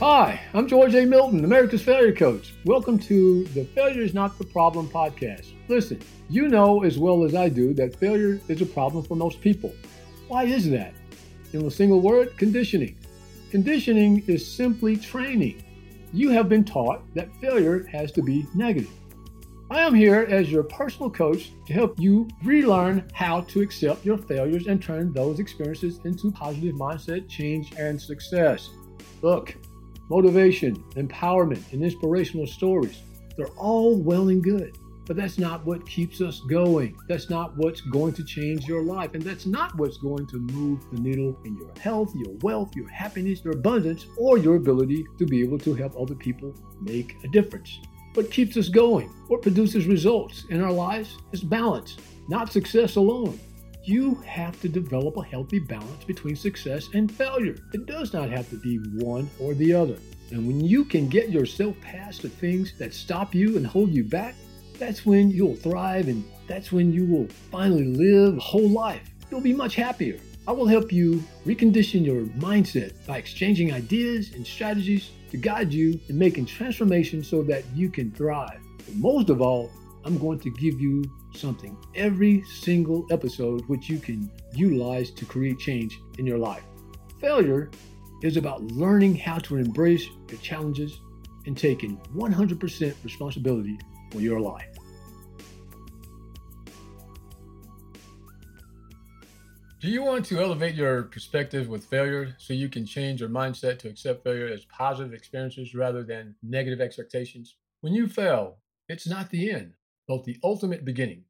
Hi, I'm George A. Milton, America's Failure Coach. Welcome to the Failure is Not the Problem podcast. Listen, you know as well as I do that failure is a problem for most people. Why is that? In a single word, conditioning. Conditioning is simply training. You have been taught that failure has to be negative. I am here as your personal coach to help you relearn how to accept your failures and turn those experiences into positive mindset change and success. Look, motivation, empowerment, and inspirational stories. They're all well and good, but that's not what keeps us going. That's not what's going to change your life. And that's not what's going to move the needle in your health, your wealth, your happiness, your abundance, or your ability to be able to help other people make a difference. What keeps us going, what produces results in our lives is balance, not success alone you have to develop a healthy balance between success and failure. It does not have to be one or the other. And when you can get yourself past the things that stop you and hold you back, that's when you'll thrive and that's when you will finally live a whole life. You'll be much happier. I will help you recondition your mindset by exchanging ideas and strategies to guide you in making transformation so that you can thrive. But most of all, I'm going to give you something every single episode which you can utilize to create change in your life. Failure is about learning how to embrace your challenges and taking 100% responsibility for your life. Do you want to elevate your perspective with failure so you can change your mindset to accept failure as positive experiences rather than negative expectations? When you fail, it's not the end both the ultimate beginning.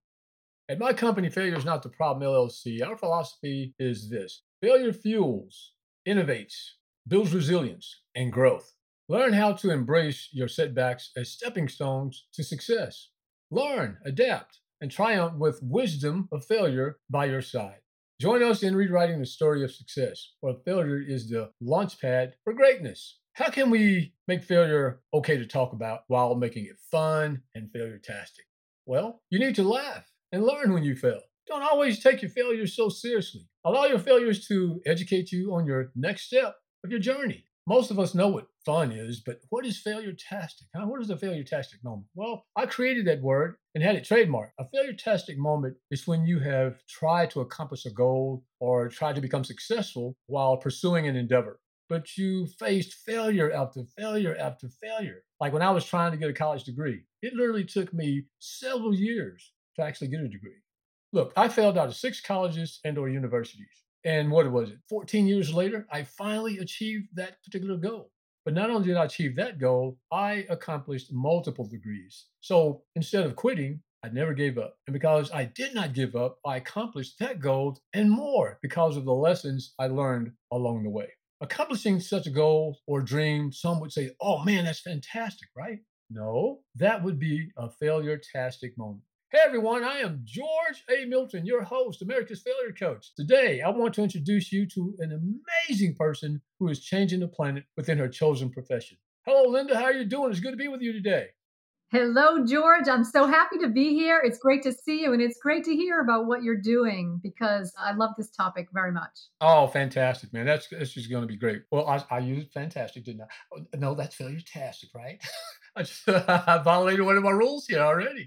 At my company, Failure is Not the Problem LLC, our philosophy is this failure fuels, innovates, builds resilience, and growth. Learn how to embrace your setbacks as stepping stones to success. Learn, adapt, and triumph with wisdom of failure by your side. Join us in rewriting the story of success, where failure is the launchpad for greatness. How can we make failure okay to talk about while making it fun and failure-tastic? Well, you need to laugh and learn when you fail. Don't always take your failures so seriously. Allow your failures to educate you on your next step of your journey. Most of us know what fun is, but what is failure-tastic? Huh? What is a failure-tastic moment? Well, I created that word and had it trademarked. A failure-tastic moment is when you have tried to accomplish a goal or tried to become successful while pursuing an endeavor but you faced failure after failure after failure. Like when I was trying to get a college degree, it literally took me several years to actually get a degree. Look, I failed out of six colleges and or universities. And what was it? 14 years later, I finally achieved that particular goal. But not only did I achieve that goal, I accomplished multiple degrees. So instead of quitting, I never gave up. And because I did not give up, I accomplished that goal and more because of the lessons I learned along the way. Accomplishing such a goal or dream, some would say, oh man, that's fantastic, right? No, that would be a failure-tastic moment. Hey everyone, I am George A. Milton, your host, America's Failure Coach. Today, I want to introduce you to an amazing person who is changing the planet within her chosen profession. Hello, Linda. How are you doing? It's good to be with you today. Hello, George. I'm so happy to be here. It's great to see you, and it's great to hear about what you're doing because I love this topic very much. Oh, fantastic, man. That's, that's just going to be great. Well, I, I used fantastic, didn't I? Oh, no, that's failure-tastic, right? I just violated one of my rules here already.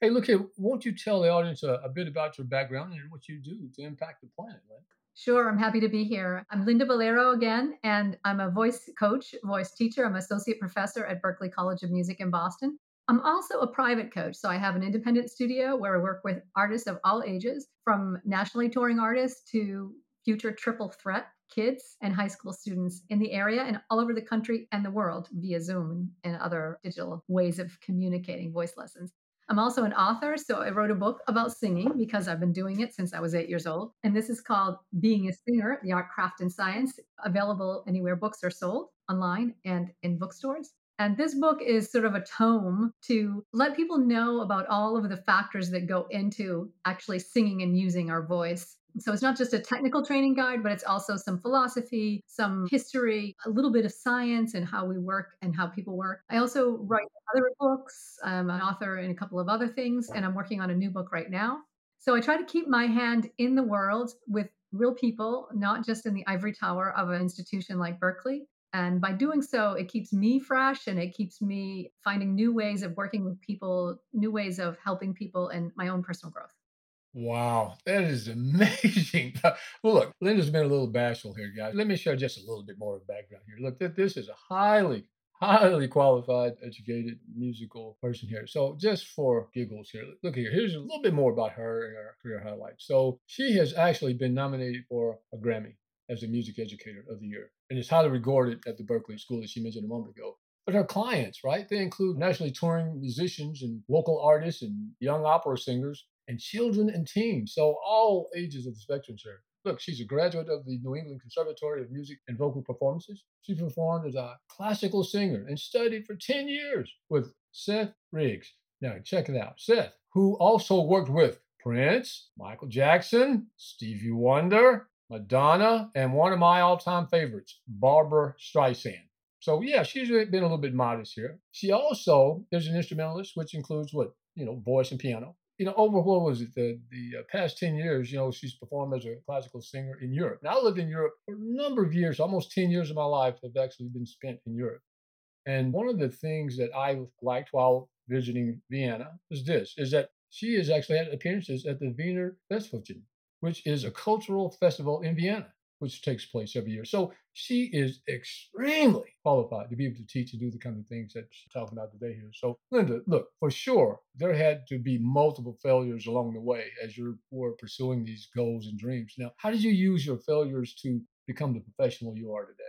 Hey, look here. Won't you tell the audience a, a bit about your background and what you do to impact the planet, right? Sure, I'm happy to be here. I'm Linda Balliro again, and I'm a voice coach, voice teacher. I'm associate professor at Berklee College of Music in Boston. I'm also a private coach. So I have an independent studio where I work with artists of all ages, from nationally touring artists to future triple threat kids and high school students in the area and all over the country and the world via Zoom and other digital ways of communicating voice lessons. I'm also an author, so I wrote a book about singing because I've been doing it since I was eight years old. And this is called Being a Singer The Art, Craft, and Science, available anywhere books are sold online and in bookstores. And this book is sort of a tome to let people know about all of the factors that go into actually singing and using our voice. So it's not just a technical training guide, but it's also some philosophy, some history, a little bit of science and how we work and how people work. I also write other books. I'm an author in a couple of other things, and I'm working on a new book right now. So I try to keep my hand in the world with real people, not just in the ivory tower of an institution like Berklee. And by doing so, it keeps me fresh and it keeps me finding new ways of working with people, new ways of helping people, and my own personal growth. Wow, that is amazing. well, look, Linda's been a little bashful here, guys. Let me share just a little bit more of background here. Look, this is a highly, highly qualified, educated musical person here. So, just for giggles here, look here. Here's a little bit more about her and her career highlights. So, she has actually been nominated for a Grammy as a music educator of the year and is highly regarded at the Berklee School, as she mentioned a moment ago. But her clients, right? They include nationally touring musicians and local artists and young opera singers and children and teens. So all ages of the spectrum here. Look, she's a graduate of the New England Conservatory of Music and Vocal Performances. She performed as a classical singer and studied for 10 years with Seth Riggs. Now, check it out. Seth, who also worked with Prince, Michael Jackson, Stevie Wonder, Madonna, and one of my all time favorites, Barbra Streisand. So, yeah, she's been a little bit modest here. She also is an instrumentalist, which includes what? You know, voice and piano you know, over what was it, the, the uh, past 10 years, you know, she's performed as a classical singer in Europe. Now, I lived in Europe for a number of years, almost 10 years of my life have actually been spent in Europe. And one of the things that I liked while visiting Vienna is this, is that she has actually had appearances at the Wiener Festspiele, which is a cultural festival in Vienna which takes place every year. So she is extremely qualified to be able to teach and do the kind of things that she's talking about today here. So, Linda, look, for sure, there had to be multiple failures along the way as you were pursuing these goals and dreams. Now, how did you use your failures to become the professional you are today?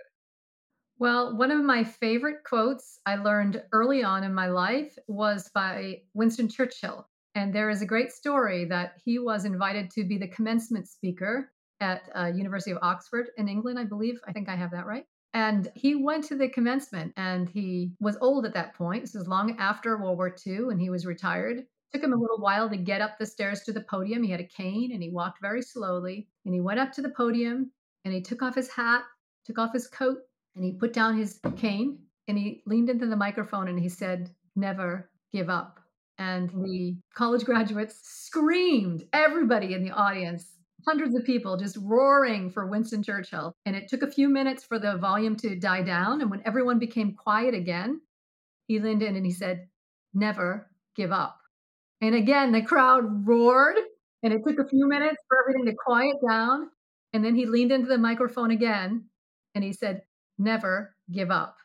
Well, one of my favorite quotes I learned early on in my life was by Winston Churchill. And there is a great story that he was invited to be the commencement speaker at uh, University of Oxford in England, I believe. I think I have that right. And he went to the commencement and he was old at that point. This is long after World War II and he was retired. Took him a little while to get up the stairs to the podium. He had a cane and he walked very slowly. And he went up to the podium and he took off his hat, took off his coat, and he put down his cane and he leaned into the microphone and he said, Never give up. And the college graduates screamed, everybody in the audience hundreds of people just roaring for Winston Churchill. And it took a few minutes for the volume to die down. And when everyone became quiet again, he leaned in and he said, Never give up. And again, the crowd roared. And it took a few minutes for everything to quiet down. And then he leaned into the microphone again and he said, Never give up.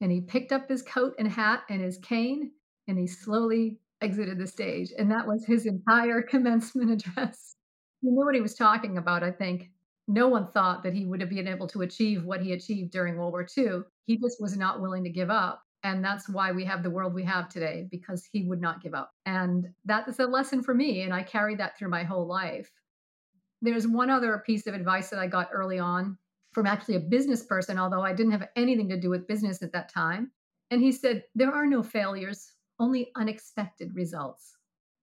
And he picked up his coat and hat and his cane and he slowly exited the stage. And that was his entire commencement address he knew what he was talking about, I think. No one thought that he would have been able to achieve what he achieved during World War II. He just was not willing to give up. And that's why we have the world we have today, because he would not give up. And that is a lesson for me. And I carried that through my whole life. There's one other piece of advice that I got early on from actually a business person, although I didn't have anything to do with business at that time. And he said, There are no failures, only unexpected results.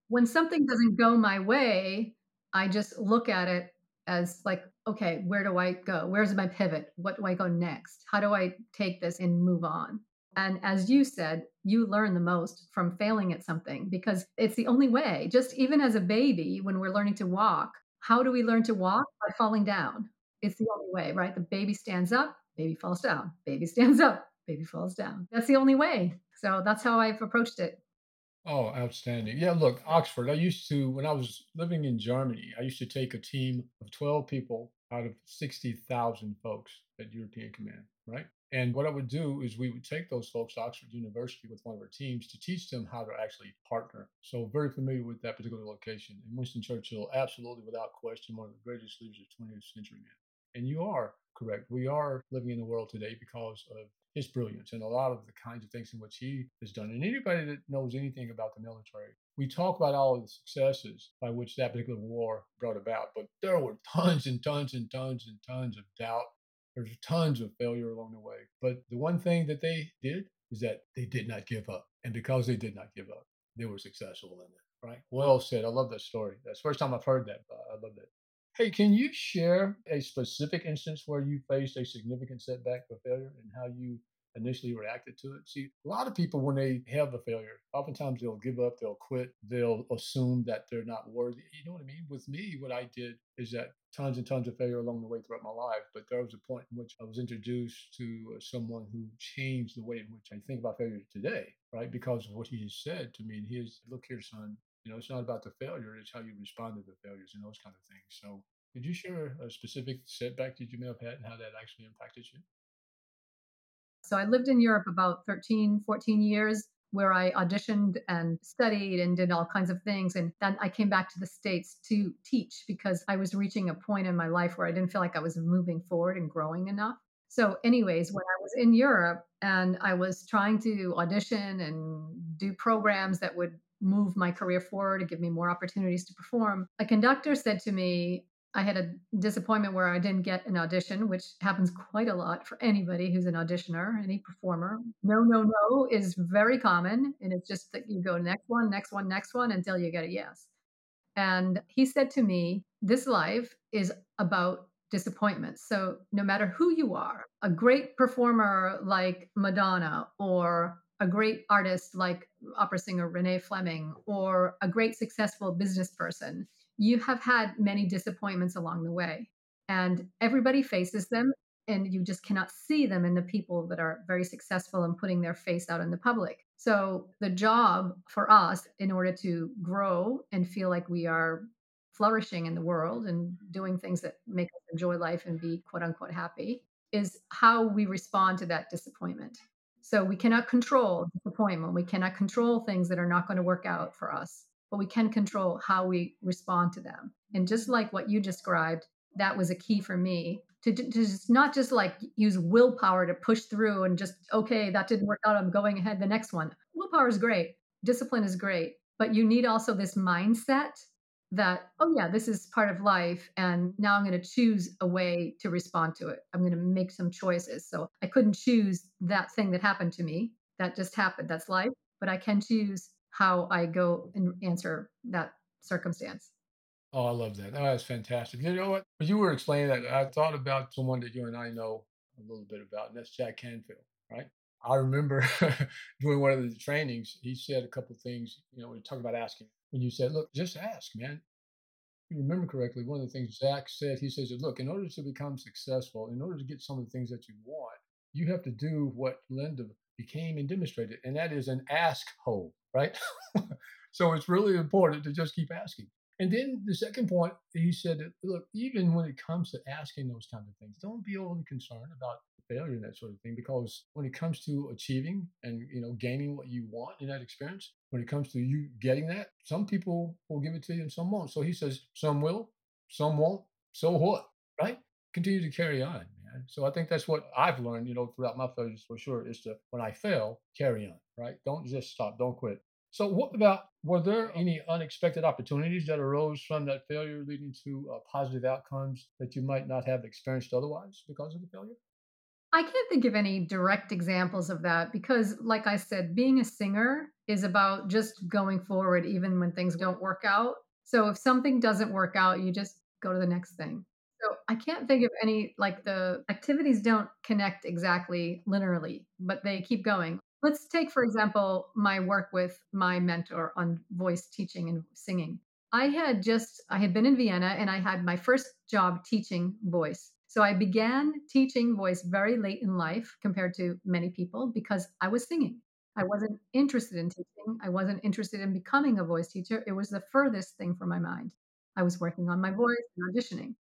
When something doesn't go my way, I just look at it as like, okay, where do I go? Where's my pivot? What do I go next? How do I take this and move on? And as you said, you learn the most from failing at something because it's the only way. Just even as a baby, when we're learning to walk, how do we learn to walk? By falling down. It's the only way, right? The baby stands up, baby falls down, baby stands up, baby falls down. That's the only way. So that's how I've approached it. Oh, outstanding. Yeah, look, Oxford, I used to, when I was living in Germany, I used to take a team of 12 people out of 60,000 folks at European Command, right? And what I would do is we would take those folks to Oxford University with one of our teams to teach them how to actually partner. So very familiar with that particular location. And Winston Churchill, absolutely without question, one of the greatest leaders of 20th century man. And you are correct. We are living in the world today because of his brilliance and a lot of the kinds of things in which he has done. And anybody that knows anything about the military, we talk about all of the successes by which that particular war brought about, but there were tons and tons and tons and tons of doubt. There's tons of failure along the way. But the one thing that they did is that they did not give up. And because they did not give up, they were successful in it. Right? Well said. I love that story. That's the first time I've heard that. I love that. Hey, can you share a specific instance where you faced a significant setback or failure and how you initially reacted to it. See, a lot of people, when they have a failure, oftentimes they'll give up, they'll quit, they'll assume that they're not worthy. You know what I mean? With me, what I did is that tons and tons of failure along the way throughout my life, but there was a point in which I was introduced to someone who changed the way in which I think about failure today, right? Because of what he said to me. And his, look here, son, you know, it's not about the failure, it's how you respond to the failures and those kind of things. So, could you share a specific setback that you may have had and how that actually impacted you? So I lived in Europe about 13, 14 years where I auditioned and studied and did all kinds of things. And then I came back to the States to teach because I was reaching a point in my life where I didn't feel like I was moving forward and growing enough. So, anyways, when I was in Europe and I was trying to audition and do programs that would move my career forward and give me more opportunities to perform, a conductor said to me, I had a disappointment where I didn't get an audition, which happens quite a lot for anybody who's an auditioner, any performer. No, no, no is very common. And it's just that you go next one, next one, next one until you get a yes. And he said to me, This life is about disappointments. So no matter who you are, a great performer like Madonna or a great artist like opera singer Renee Fleming or a great successful business person, you have had many disappointments along the way. And everybody faces them, and you just cannot see them in the people that are very successful in putting their face out in the public. So, the job for us, in order to grow and feel like we are flourishing in the world and doing things that make us enjoy life and be quote unquote happy, is how we respond to that disappointment. So, we cannot control disappointment. We cannot control things that are not going to work out for us but we can control how we respond to them. And just like what you described, that was a key for me to, to just not just like use willpower to push through and just, okay, that didn't work out. I'm going ahead the next one. Willpower is great. Discipline is great. But you need also this mindset that, oh, yeah, this is part of life. And now I'm going to choose a way to respond to it. I'm going to make some choices. So I couldn't choose that thing that happened to me. That just happened. That's life. But I can choose how I go and answer that circumstance. Oh, I love that. That's fantastic. You know what? You were explaining that, I thought about someone that you and I know a little bit about, and that's Jack Canfield, right? I remember doing one of the trainings, he said a couple things, you know, we talk about asking. When you said, look, just ask, man. You remember correctly, one of the things Jack said, he says, look, in order to become successful, in order to get some of the things that you want, you have to do what Linda became and demonstrated, and that is an ask hole right? so it's really important to just keep asking. And then the second point, he said that, look, even when it comes to asking those kinds of things, don't be overly concerned about failure and that sort of thing, because when it comes to achieving and, you know, gaining what you want in that experience, when it comes to you getting that, some people will give it to you and some won't. So he says, some will, some won't. So what, right? Continue to carry on. Man. So I think that's what I've learned, you know, throughout my failures for sure, is to when I fail, carry on, right? Don't just stop, don't quit. So what about were there any unexpected opportunities that arose from that failure leading to uh, positive outcomes that you might not have experienced otherwise because of the failure? I can't think of any direct examples of that because, like I said, being a singer is about just going forward even when things don't work out. So if something doesn't work out, you just go to the next thing. So I can't think of any like the activities don't connect exactly linearly, but they keep going. Let's take, for example, my work with my mentor on voice teaching and singing. I had just, I had been in Vienna and I had my first job teaching voice. So I began teaching voice very late in life compared to many people because I was singing. I wasn't interested in teaching. I wasn't interested in becoming a voice teacher. It was the furthest thing from my mind. I was working on my voice and auditioning.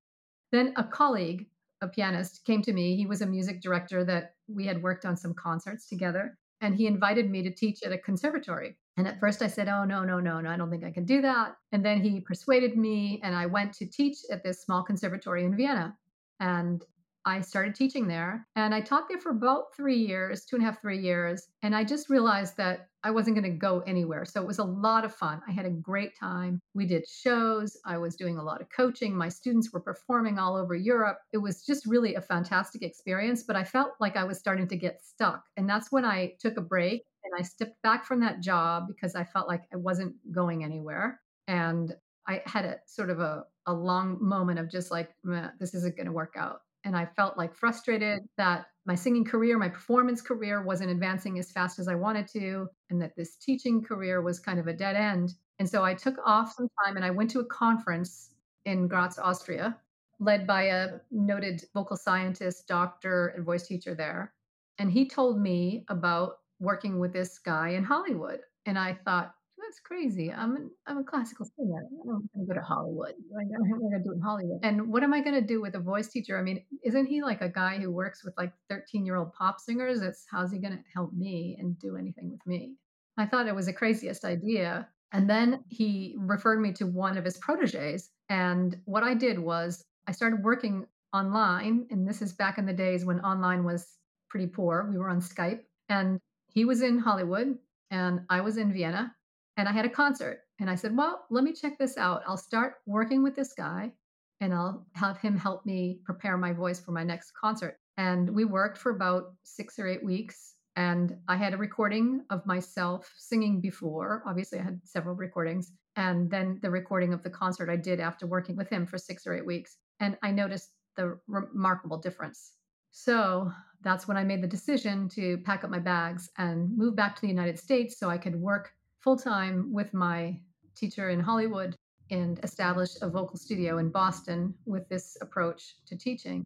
Then a colleague, a pianist, came to me. He was a music director that we had worked on some concerts together. And he invited me to teach at a conservatory. And at first I said, Oh, no, no, no, no, I don't think I can do that. And then he persuaded me, and I went to teach at this small conservatory in Vienna. And I started teaching there and I taught there for about three years, two and a half, three years. And I just realized that I wasn't going to go anywhere. So it was a lot of fun. I had a great time. We did shows. I was doing a lot of coaching. My students were performing all over Europe. It was just really a fantastic experience, but I felt like I was starting to get stuck. And that's when I took a break and I stepped back from that job because I felt like I wasn't going anywhere. And I had a sort of a, a long moment of just like, this isn't going to work out And I felt like frustrated that my singing career, my performance career wasn't advancing as fast as I wanted to, and that this teaching career was kind of a dead end. And so I took off some time and I went to a conference in Graz, Austria, led by a noted vocal scientist, doctor, and voice teacher there. And he told me about working with this guy in Hollywood. And I thought, that's crazy. I'm an, I'm a classical singer. I'm going to go to Hollywood. What am I going to do in Hollywood? And what am I going to do with a voice teacher? I mean, isn't he like a guy who works with like 13 year old pop singers? It's how's he going to help me and do anything with me? I thought it was the craziest idea. And then he referred me to one of his proteges. And what I did was I started working online. And this is back in the days when online was pretty poor. We were on Skype. And he was in Hollywood and I was in Vienna and I had a concert. And I said, Well, let me check this out. I'll start working with this guy and I'll have him help me prepare my voice for my next concert. And we worked for about six or eight weeks. And I had a recording of myself singing before. Obviously, I had several recordings. And then the recording of the concert I did after working with him for six or eight weeks. And I noticed the remarkable difference. So that's when I made the decision to pack up my bags and move back to the United States so I could work full time with my teacher in Hollywood and established a vocal studio in Boston with this approach to teaching.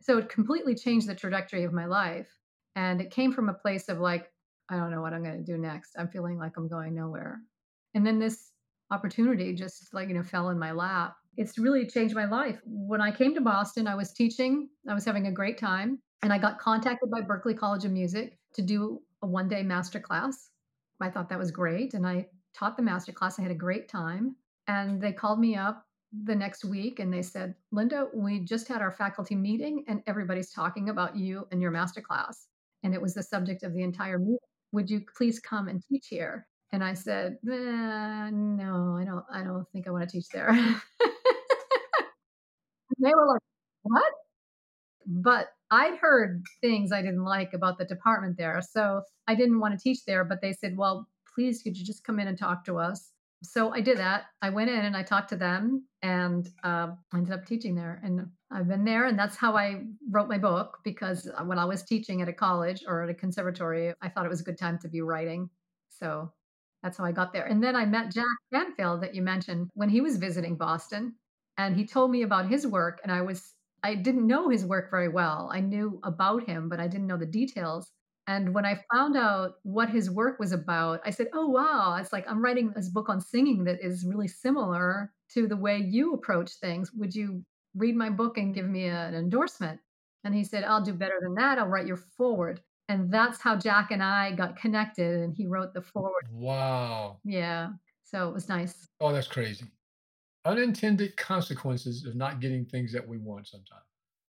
So it completely changed the trajectory of my life. And it came from a place of like, I don't know what I'm going to do next. I'm feeling like I'm going nowhere. And then this opportunity just like, you know, fell in my lap. It's really changed my life. When I came to Boston, I was teaching, I was having a great time. And I got contacted by Berklee College of Music to do a one day master class I thought that was great. And I taught the master class. I had a great time. And they called me up the next week and they said, Linda, we just had our faculty meeting and everybody's talking about you and your master class. And it was the subject of the entire meeting. Would you please come and teach here? And I said, eh, no, I don't, I don't think I want to teach there. they were like, what? But I'd heard things I didn't like about the department there. So I didn't want to teach there, but they said, well, please, could you just come in and talk to us? So I did that. I went in and I talked to them and uh, ended up teaching there. And I've been there. And that's how I wrote my book because when I was teaching at a college or at a conservatory, I thought it was a good time to be writing. So that's how I got there. And then I met Jack Canfield that you mentioned when he was visiting Boston. And he told me about his work. And I was I didn't know his work very well. I knew about him, but I didn't know the details. And when I found out what his work was about, I said, Oh, wow, it's like I'm writing this book on singing that is really similar to the way you approach things. Would you read my book and give me an endorsement? And he said, I'll do better than that. I'll write your forward. And that's how Jack and I got connected. And he wrote the forward. Wow. Yeah. So it was nice. Oh, that's crazy unintended consequences of not getting things that we want sometimes.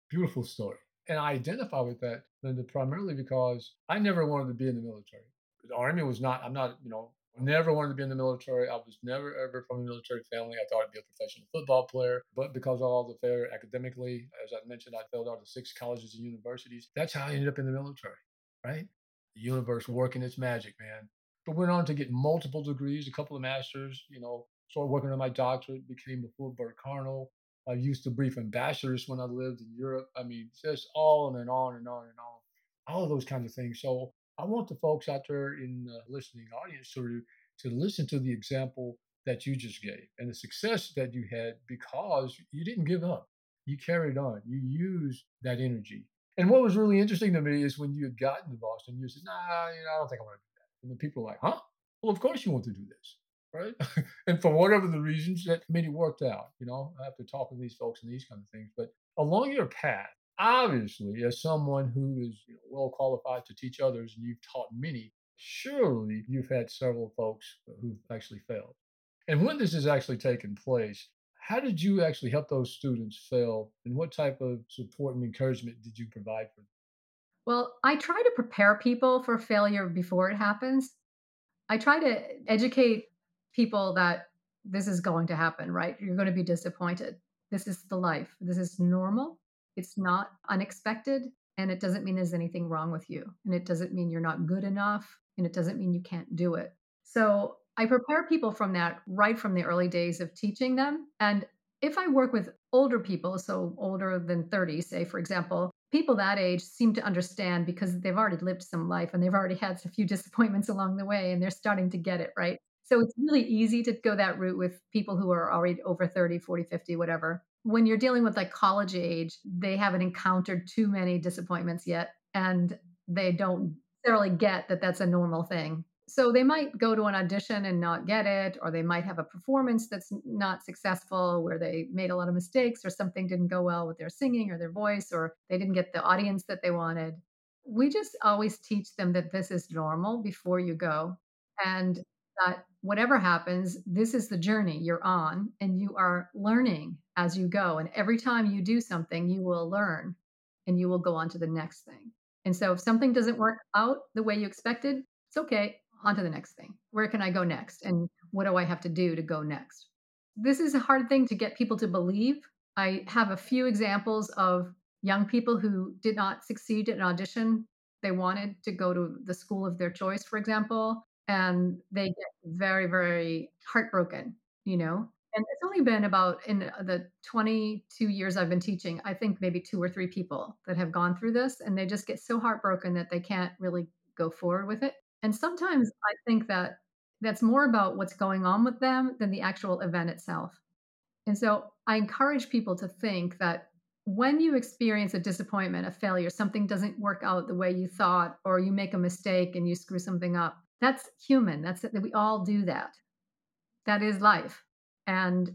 Beautiful story. And I identify with that, Linda, primarily because I never wanted to be in the military. The Army was not, I'm not, you know, never wanted to be in the military. I was never ever from a military family. I thought I'd be a professional football player, but because of all the failure academically, as I mentioned, I failed out of six colleges and universities. That's how I ended up in the military, right? The universe working its magic, man. But went on to get multiple degrees, a couple of masters, you know, started working on my doctorate, became a Fulbright Cardinal. I used to brief ambassadors when I lived in Europe. I mean, just on and on and on and on, all of those kinds of things. So I want the folks out there in the listening audience to to listen to the example that you just gave and the success that you had because you didn't give up. You carried on. You used that energy. And what was really interesting to me is when you had gotten to Boston, you said, "Nah, you know, I don't think I want to do that." And then people were like, "Huh? Well, of course you want to do this." Right? and for whatever the reasons, that it worked out. You know, I have to talk to these folks and these kind of things. But along your path, obviously, as someone who is you know, well qualified to teach others, and you've taught many, surely you've had several folks who've actually failed. And when this has actually taken place, how did you actually help those students fail, and what type of support and encouragement did you provide for them? Well, I try to prepare people for failure before it happens. I try to educate people that this is going to happen, right? You're going to be disappointed. This is the life. This is normal. It's not unexpected. And it doesn't mean there's anything wrong with you. And it doesn't mean you're not good enough. And it doesn't mean you can't do it. So I prepare people from that right from the early days of teaching them. And if I work with older people, so older than 30, say, for example, people that age seem to understand because they've already lived some life and they've already had a few disappointments along the way and they're starting to get it, right? So it's really easy to go that route with people who are already over 30, 40, 50, whatever. When you're dealing with like college age, they haven't encountered too many disappointments yet and they don't necessarily get that that's a normal thing. So they might go to an audition and not get it, or they might have a performance that's not successful where they made a lot of mistakes, or something didn't go well with their singing or their voice, or they didn't get the audience that they wanted. We just always teach them that this is normal before you go, and that whatever happens, this is the journey you're on, and you are learning as you go. And every time you do something, you will learn and you will go on to the next thing. And so if something doesn't work out the way you expected, it's okay on to the next thing. Where can I go next? And what do I have to do to go next? This is a hard thing to get people to believe. I have a few examples of young people who did not succeed at an audition. They wanted to go to the school of their choice, for example, and they get very, very heartbroken, you know? And it's only been about in the 22 years I've been teaching, I think maybe two or three people that have gone through this, and they just get so heartbroken that they can't really go forward with it. And sometimes I think that that's more about what's going on with them than the actual event itself. And so I encourage people to think that when you experience a disappointment, a failure, something doesn't work out the way you thought, or you make a mistake and you screw something up, that's human. That's that we all do that. That is life. And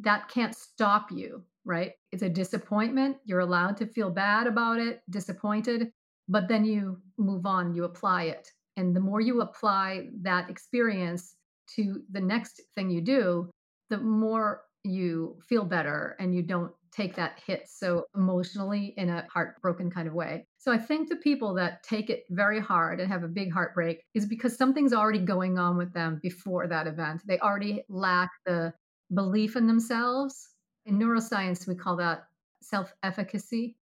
that can't stop you, right? It's a disappointment. You're allowed to feel bad about it, disappointed, but then you move on, you apply it. And the more you apply that experience to the next thing you do, the more you feel better and you don't take that hit so emotionally in a heartbroken kind of way. So I think the people that take it very hard and have a big heartbreak is because something's already going on with them before that event. They already lack the belief in themselves. In neuroscience, we call that self efficacy.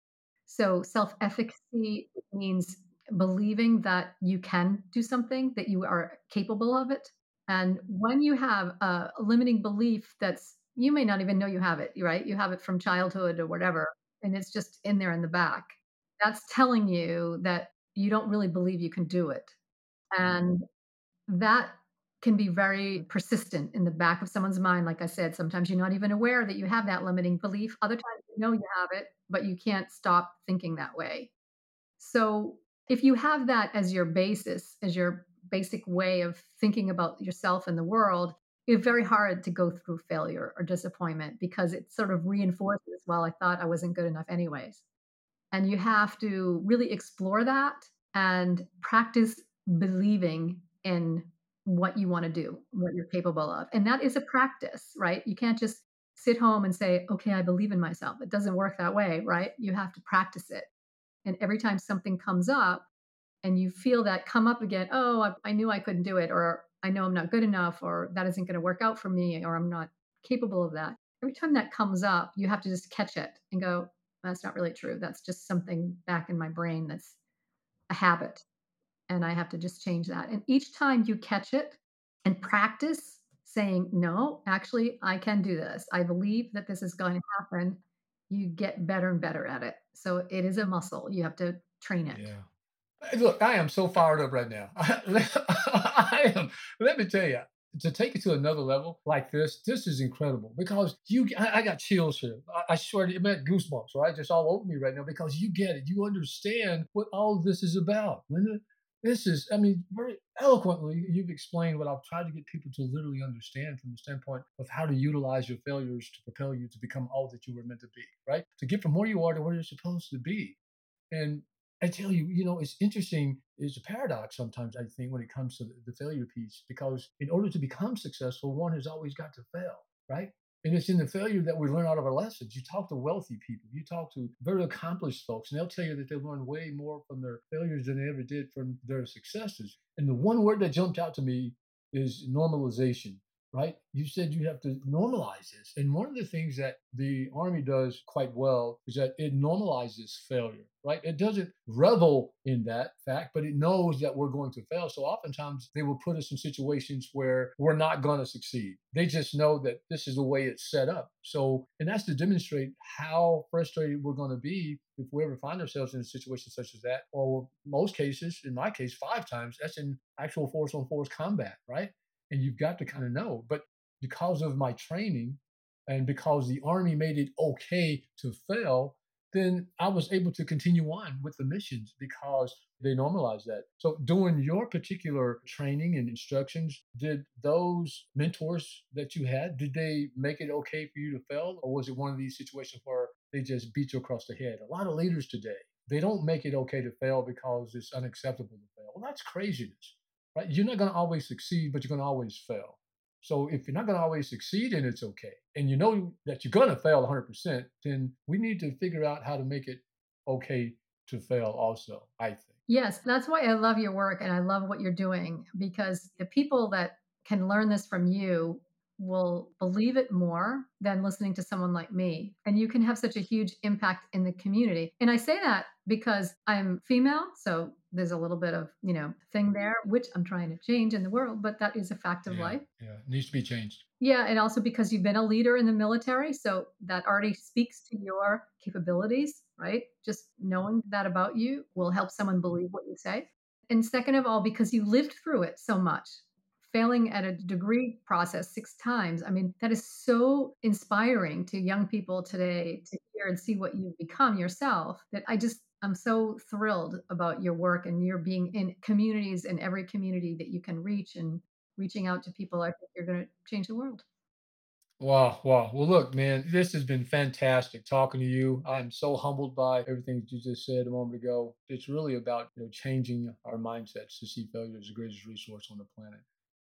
So self efficacy means believing that you can do something, that you are capable of it. And when you have a limiting belief that's, you may not even know you have it, right? You have it from childhood or whatever, and it's just in there in the back. That's telling you that you don't really believe you can do it. And that can be very persistent in the back of someone's mind. Like I said, sometimes you're not even aware that you have that limiting belief. Other times you know you have it, but you can't stop thinking that way. So if you have that as your basis, as your basic way of thinking about yourself and the world, it's very hard to go through failure or disappointment because it sort of reinforces, mm-hmm. well, I thought I wasn't good enough, anyways. And you have to really explore that and practice believing in what you want to do, what you're capable of. And that is a practice, right? You can't just sit home and say, okay, I believe in myself. It doesn't work that way, right? You have to practice it. And every time something comes up and you feel that come up again, oh, I, I knew I couldn't do it, or I know I'm not good enough, or that isn't going to work out for me, or I'm not capable of that. Every time that comes up, you have to just catch it and go, that's not really true. That's just something back in my brain that's a habit. And I have to just change that. And each time you catch it and practice saying, no, actually, I can do this. I believe that this is going to happen you get better and better at it. So it is a muscle. You have to train it. Yeah. Look, I am so fired up right now. I am. Let me tell you, to take it to another level like this, this is incredible because you, I, I got chills here. I, I swear, it meant goosebumps, right? Just all over me right now because you get it. You understand what all of this is about, Linda this is, I mean, very eloquently, you've explained what I've tried to get people to literally understand from the standpoint of how to utilize your failures to propel you to become all that you were meant to be, right? To get from where you are to where you're supposed to be. And I tell you, you know, it's interesting. It's a paradox sometimes, I think, when it comes to the failure piece, because in order to become successful, one has always got to fail, right? And it's in the failure that we learn out of our lessons. You talk to wealthy people, you talk to very accomplished folks, and they'll tell you that they learn way more from their failures than they ever did from their successes. And the one word that jumped out to me is normalization. Right? You said you have to normalize this. And one of the things that the Army does quite well is that it normalizes failure, right? It doesn't revel in that fact, but it knows that we're going to fail. So oftentimes they will put us in situations where we're not going to succeed. They just know that this is the way it's set up. So, and that's to demonstrate how frustrated we're going to be if we ever find ourselves in a situation such as that. Or most cases, in my case, five times, that's in actual force on force combat, right? And you've got to kind of know. But because of my training and because the Army made it okay to fail, then I was able to continue on with the missions because they normalized that. So, during your particular training and instructions, did those mentors that you had did they make it okay for you to fail, or was it one of these situations where they just beat you across the head? A lot of leaders today they don't make it okay to fail because it's unacceptable to fail. Well, that's craziness right? You're not going to always succeed, but you're going to always fail. So if you're not going to always succeed and it's okay, and you know that you're going to fail 100%, then we need to figure out how to make it okay to fail also, I think. Yes, that's why I love your work and I love what you're doing because the people that can learn this from you will believe it more than listening to someone like me. And you can have such a huge impact in the community. And I say that because I'm female. So there's a little bit of, you know, thing mm-hmm. there, which I'm trying to change in the world, but that is a fact of yeah, life. Yeah, it needs to be changed. Yeah. And also because you've been a leader in the military. So that already speaks to your capabilities, right? Just knowing that about you will help someone mm-hmm. believe what you say. And second of all, because you lived through it so much, failing at a degree process six times. I mean, that is so inspiring to young people today to hear and see what you've become yourself that I just, I'm so thrilled about your work and your being in communities in every community that you can reach and reaching out to people. I think you're going to change the world. Wow, wow. Well, look, man, this has been fantastic talking to you. I'm so humbled by everything you just said a moment ago. It's really about you know changing our mindsets to see failure as the greatest resource on the planet.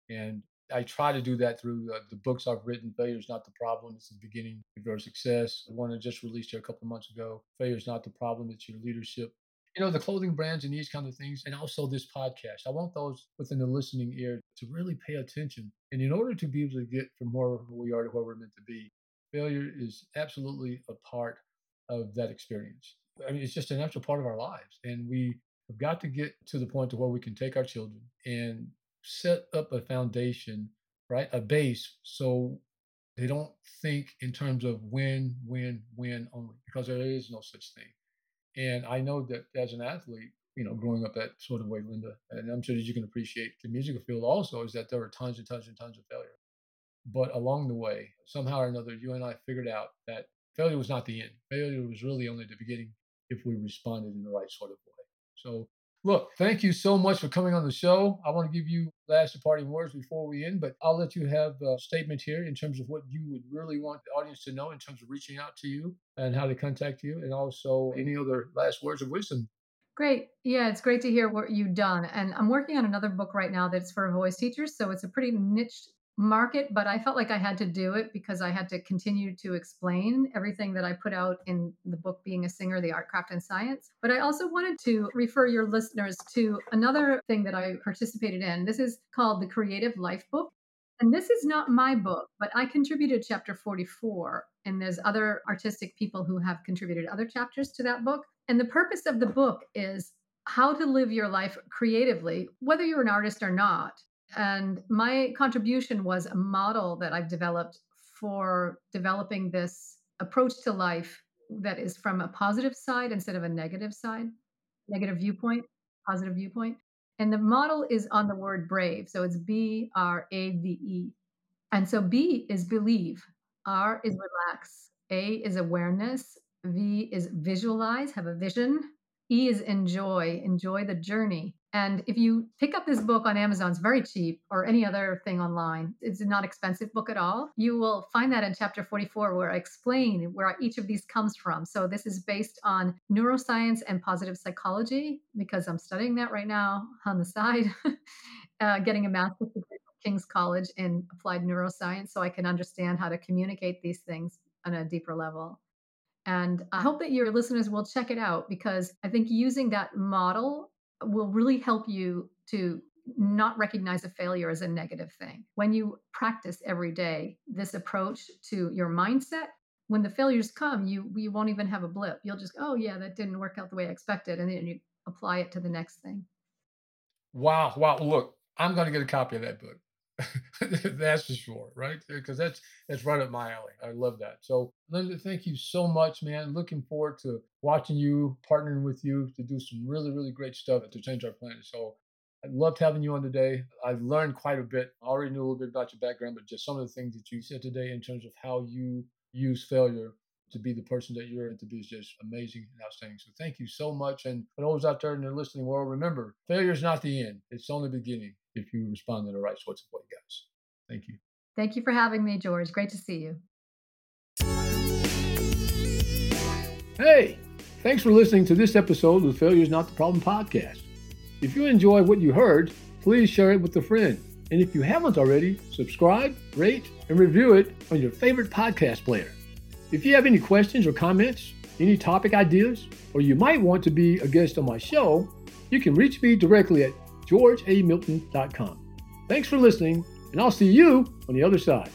And I try to do that through uh, the books I've written. Failure is not the problem; it's the beginning of your success. The one I just released here a couple months ago. Failure is not the problem; it's your leadership. You know the clothing brands and these kind of things, and also this podcast. I want those within the listening ear to really pay attention. And in order to be able to get from where we are to where we're meant to be, failure is absolutely a part of that experience. I mean, it's just a natural part of our lives, and we have got to get to the point to where we can take our children and set up a foundation, right? A base so they don't think in terms of win, win, win only because there is no such thing. And I know that as an athlete, you know, growing up that sort of way, Linda, and I'm sure that you can appreciate the musical field also, is that there were tons and tons and tons of failure. But along the way, somehow or another, you and I figured out that failure was not the end. Failure was really only the beginning if we responded in the right sort of way. So Look, thank you so much for coming on the show. I want to give you last departing words before we end, but I'll let you have a statement here in terms of what you would really want the audience to know in terms of reaching out to you and how to contact you, and also any other last words of wisdom. Great. Yeah, it's great to hear what you've done. And I'm working on another book right now that's for voice teachers. So it's a pretty niche market, but I felt like I had to do it because I had to continue to explain everything that I put out in the book, Being a Singer, The Art, Craft, and Science. But I also wanted to refer your listeners to another thing that I participated in. This is called the Creative Life Book. And this is not my book, but I contributed chapter 44. And there's other artistic people who have contributed other chapters to that book. And the purpose of the book is how to live your life creatively, whether you're an artist or not. And my contribution was a model that I've developed for developing this approach to life that is from a positive side instead of a negative side, negative viewpoint, positive viewpoint. And the model is on the word brave. So it's B R A V E. And so B is believe, R is relax, A is awareness, V is visualize, have a vision, E is enjoy, enjoy the journey. And if you pick up this book on Amazon, it's very cheap, or any other thing online. It's not expensive book at all. You will find that in chapter 44, where I explain where each of these comes from. So this is based on neuroscience and positive psychology, because I'm studying that right now on the side, uh, getting a master's degree from King's College in applied neuroscience, so I can understand how to communicate these things on a deeper level. And I hope that your listeners will check it out because I think using that model will really help you to not recognize a failure as a negative thing. When you practice every day this approach to your mindset, when the failures come, you you won't even have a blip. You'll just, go, oh yeah, that didn't work out the way I expected, and then you apply it to the next thing. Wow, wow. Look, I'm going to get a copy of that book. that's for sure, right? Uh, because that's that's right up my alley. I love that. So, Linda, thank you so much, man. Looking forward to watching you, partnering with you to do some really, really great stuff to change our planet. So, I loved having you on today. I've learned quite a bit. I already knew a little bit about your background, but just some of the things that you said today in terms of how you use failure to be the person that you're to be is just amazing and outstanding. So thank you so much. And for those out there in the listening world, remember, failure is not the end. It's only the beginning if you respond in the right sorts of way, guys. Thank you. Thank you for having me, George. Great to see you. Hey, thanks for listening to this episode of the Failure is Not the Problem podcast. If you enjoy what you heard, please share it with a friend. And if you haven't already, subscribe, rate, and review it on your favorite podcast player. If you have any questions or comments, any topic ideas, or you might want to be a guest on my show, you can reach me directly at georgeamilton.com. Thanks for listening, and I'll see you on the other side.